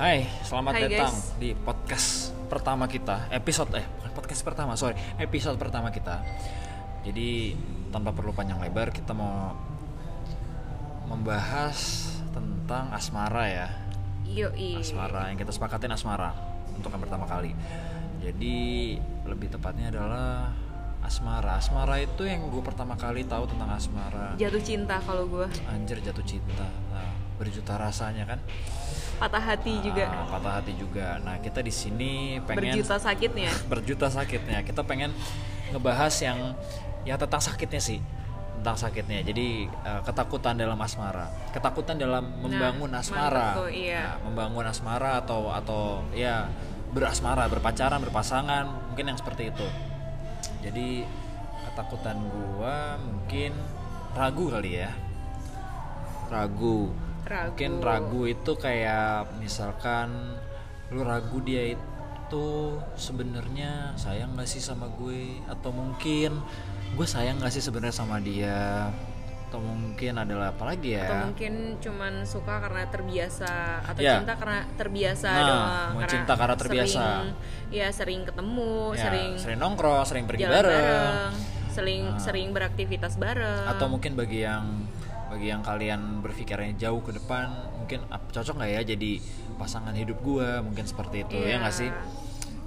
Hai, selamat Hai, datang guys. di podcast pertama kita. Episode eh bukan podcast pertama, sorry, episode pertama kita. Jadi tanpa perlu panjang lebar, kita mau membahas tentang asmara ya. Yoi. Asmara yang kita sepakatin asmara untuk yang pertama kali. Jadi lebih tepatnya adalah asmara. Asmara itu yang gue pertama kali tahu tentang asmara. Jatuh cinta kalau gue. Anjir jatuh cinta. Nah, berjuta rasanya kan. Patah hati juga. Ah, patah hati juga. Nah, kita di sini pengen Berjuta sakitnya. berjuta sakitnya. Kita pengen ngebahas yang ya tentang sakitnya sih. Tentang sakitnya. Jadi eh, ketakutan dalam asmara. Ketakutan dalam membangun mantep asmara. tuh, iya. Nah, membangun asmara atau atau ya berasmara, berpacaran, berpasangan, mungkin yang seperti itu. Jadi ketakutan gua mungkin ragu kali ya. Ragu. Ragu. Mungkin ragu itu kayak misalkan lu ragu dia itu sebenarnya sayang gak sih sama gue atau mungkin gue sayang gak sih sebenarnya sama dia atau mungkin adalah apa lagi ya Atau mungkin cuman suka karena terbiasa atau Ya. cinta karena terbiasa Nah, doang. mau cinta karena terbiasa. Sering, ya sering ketemu, Ya, sering, sering nongkrong sering pergi bareng, bareng, sering Nah. sering beraktivitas bareng. atau mungkin bagi yang bagi yang kalian berpikirnya jauh ke depan mungkin cocok nggak ya jadi pasangan hidup gua? Mungkin seperti itu ya Iya. nggak sih?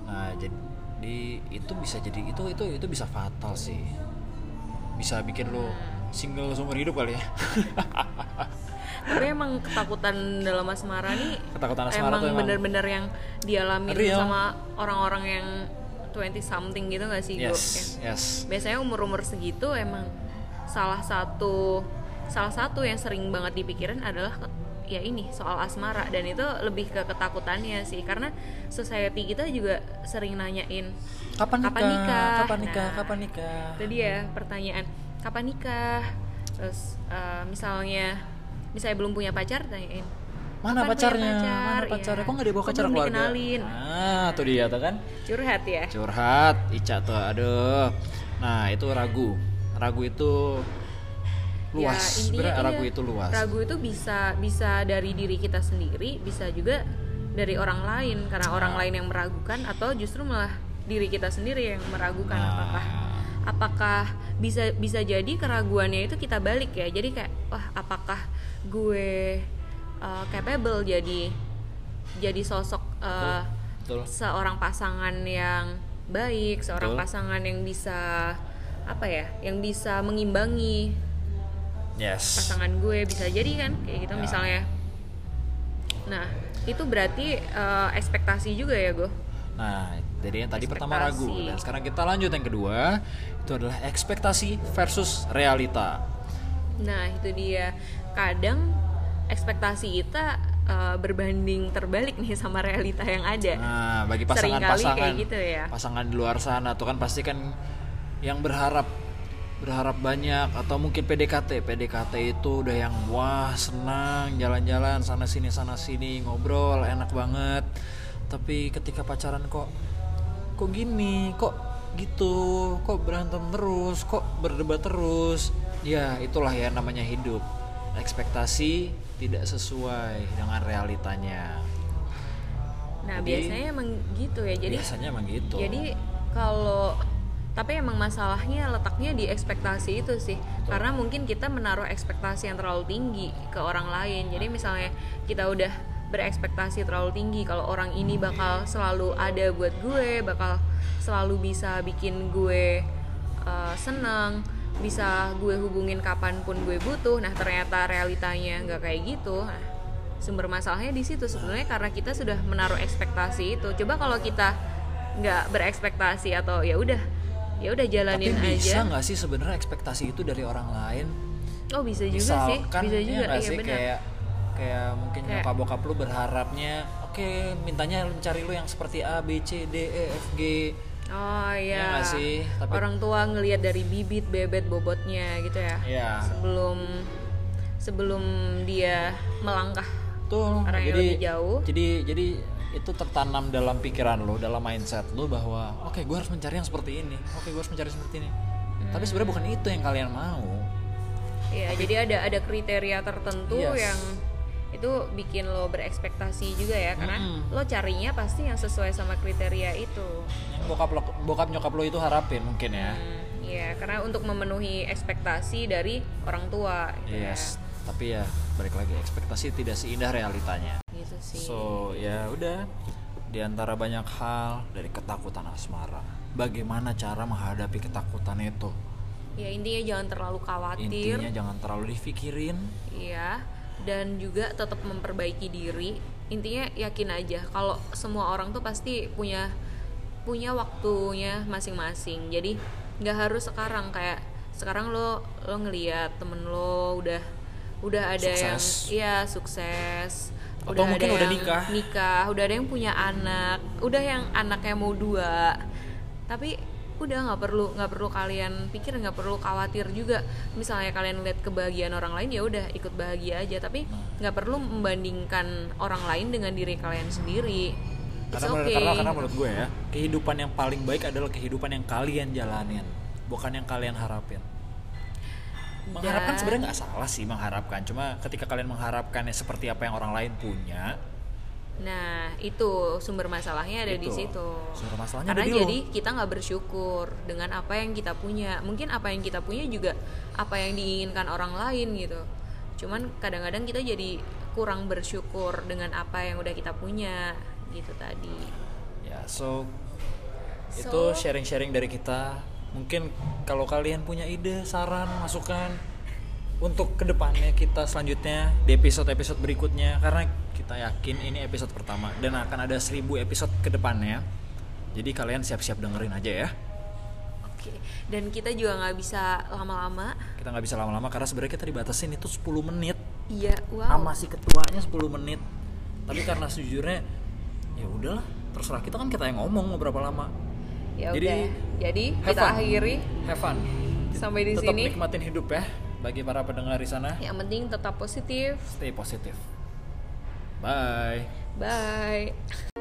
Nah jadi itu bisa jadi itu itu itu bisa fatal sih. Bisa bikin lo single seumur hidup kali ya. Tapi emang ketakutan dalam asmara nih Ketakutan asmara emang bener-bener yang dialamin Real. sama orang-orang yang 20 something gitu gak sih yes yes. biasanya umur-umur segitu emang salah satu salah satu yang sering banget dipikirin adalah ya ini soal asmara. Dan itu lebih ke ketakutannya sih karena society kita juga sering nanyain kapan nikah Kapan nikah? kapan nikah? Nah. kapan nikah? itu dia pertanyaan. Kapan nikah? Terus eh, misalnya misalnya belum punya pacar tanyain. Mana "Kapan punya pacarnya? pacar?" mana pacarnya? Ya. kok nggak dibawa belum keluarga? dikenalin? ah tuh dia tuh kan? Curhat ya. Curhat Ica tuh aduh. Nah itu ragu. Ragu itu luas Ya, sebenarnya iya. ragu itu luas Ragu itu bisa bisa dari diri kita sendiri, bisa juga dari orang lain karena Nah. orang lain yang meragukan atau justru malah diri kita sendiri yang meragukan Nah. apakah apakah bisa bisa jadi keraguannya itu kita balik ya. Jadi kayak wah apakah gue uh, capable jadi jadi sosok uh, betul seorang pasangan yang baik, seorang Betul. pasangan yang bisa apa ya, yang bisa mengimbangi yes. Pasangan gue bisa jadi kan kayak gitu Ya. misalnya. Nah itu berarti eh, ekspektasi juga ya gue nah jadi yang tadi pertama ragu. Ekspektasi. dan sekarang kita lanjut yang kedua itu adalah ekspektasi versus realita. Nah itu dia. Kadang ekspektasi kita eh, berbanding terbalik nih sama realita yang ada. Nah bagi pasangan-pasangan kayak gitu ya. pasangan di luar sana tuh kan pasti kan yang berharap berharap banyak atau mungkin PDKT PDKT itu udah yang wah senang jalan-jalan sana sini sana sini ngobrol enak banget. Tapi ketika pacaran kok kok gini kok gitu kok berantem terus kok berdebat terus. Ya itulah ya namanya hidup. Ekspektasi tidak sesuai dengan realitanya. Nah Jadi- biasanya emang gitu ya. Jadi biasanya emang gitu. jadi kalau tapi emang masalahnya letaknya di ekspektasi itu sih. Karena mungkin kita menaruh ekspektasi yang terlalu tinggi ke orang lain. Jadi misalnya kita udah berekspektasi terlalu tinggi kalau orang ini bakal selalu ada buat gue bakal selalu bisa bikin gue uh, seneng bisa gue hubungin kapan pun gue butuh. Nah ternyata realitanya nggak kayak gitu. Nah, sumber masalahnya di situ sebenarnya karena kita sudah menaruh ekspektasi itu. Coba kalau kita nggak berekspektasi atau ya udah ya udah jalanin Tapi bisa aja. nggak sih sebenarnya ekspektasi itu dari orang lain? oh bisa juga sih. Misalkan, bisa ya juga nggak iya sih? kayak kayak mungkin Kayak- nyokap bokap lu berharapnya, oke mintanya mencari lu yang seperti A B C D E F G. oh Iya. Iya nggak sih? Tapi orang tua ngelihat dari bibit bebet bobotnya gitu ya. Ya sebelum sebelum dia melangkah tuh Orang yang jadi lebih jauh. jadi jadi itu tertanam dalam pikiran lu, dalam mindset lu bahwa oke gue harus mencari yang seperti ini, oke gue harus mencari seperti ini. Tapi sebenarnya bukan itu yang kalian mau. Iya, jadi ada ada kriteria tertentu Yes. yang itu bikin lo berekspektasi juga ya karena Mm-mm. lo carinya pasti yang sesuai sama kriteria itu yang bokap lo, bokap nyokap lo itu harapin mungkin ya Hmm, Iya, karena untuk memenuhi ekspektasi dari orang tua. gitu ya. yes tapi ya balik lagi ekspektasi tidak seindah realitanya sih. so ya udah di antara banyak hal dari ketakutan asmara bagaimana cara menghadapi ketakutan itu ya intinya jangan terlalu khawatir. intinya jangan terlalu dipikirin Iya. Dan juga tetap memperbaiki diri. Intinya yakin aja kalau semua orang tuh pasti punya punya waktunya masing-masing. Jadi nggak harus sekarang kayak sekarang lo lo ngeliat temen lo udah udah ada yang Sukses. Sukses Atau mungkin ada udah yang nikah. nikah udah ada yang punya anak udah yang anaknya mau dua. Tapi udah nggak perlu nggak perlu kalian pikir nggak perlu khawatir juga. Misalnya kalian lihat kebahagiaan orang lain ya udah ikut bahagia aja. Tapi nggak perlu membandingkan orang lain dengan diri kalian sendiri. It's karena menurut, okay. karena karena menurut gue ya kehidupan yang paling baik adalah kehidupan yang kalian jalanin bukan yang kalian harapin mengharapkan sebenarnya nggak salah sih mengharapkan. Cuma ketika kalian mengharapkannya seperti apa yang orang lain punya nah itu sumber masalahnya ada di Itu. situ. Sumber masalahnya karena ada di lo. jadi kita nggak bersyukur dengan apa yang kita punya. Mungkin apa yang kita punya juga apa yang diinginkan orang lain gitu. Cuman kadang-kadang kita jadi kurang bersyukur dengan apa yang udah kita punya gitu tadi. Ya so, itu So- sharing-sharing dari kita mungkin kalau kalian punya ide saran masukan untuk ke depannya kita selanjutnya di episode-episode berikutnya karena kita yakin ini episode pertama dan akan ada 1000 episode ke depannya jadi kalian siap-siap dengerin aja ya. Oke dan kita juga nggak bisa lama-lama. Kita nggak bisa lama-lama karena sebenarnya kita dibatasin itu 10 menit. Iya wow. Sama si ketuanya 10 menit. Tapi karena sejujurnya ya udahlah terserah. Kita kan kita yang ngomong mau berapa lama ya jadi, udah. Jadi have kita fun. akhiri. Have fun. Sampai di tetap sini. nikmatin hidup ya bagi para pendengar di sana. Yang penting tetap positif. Stay positif. Bye. Bye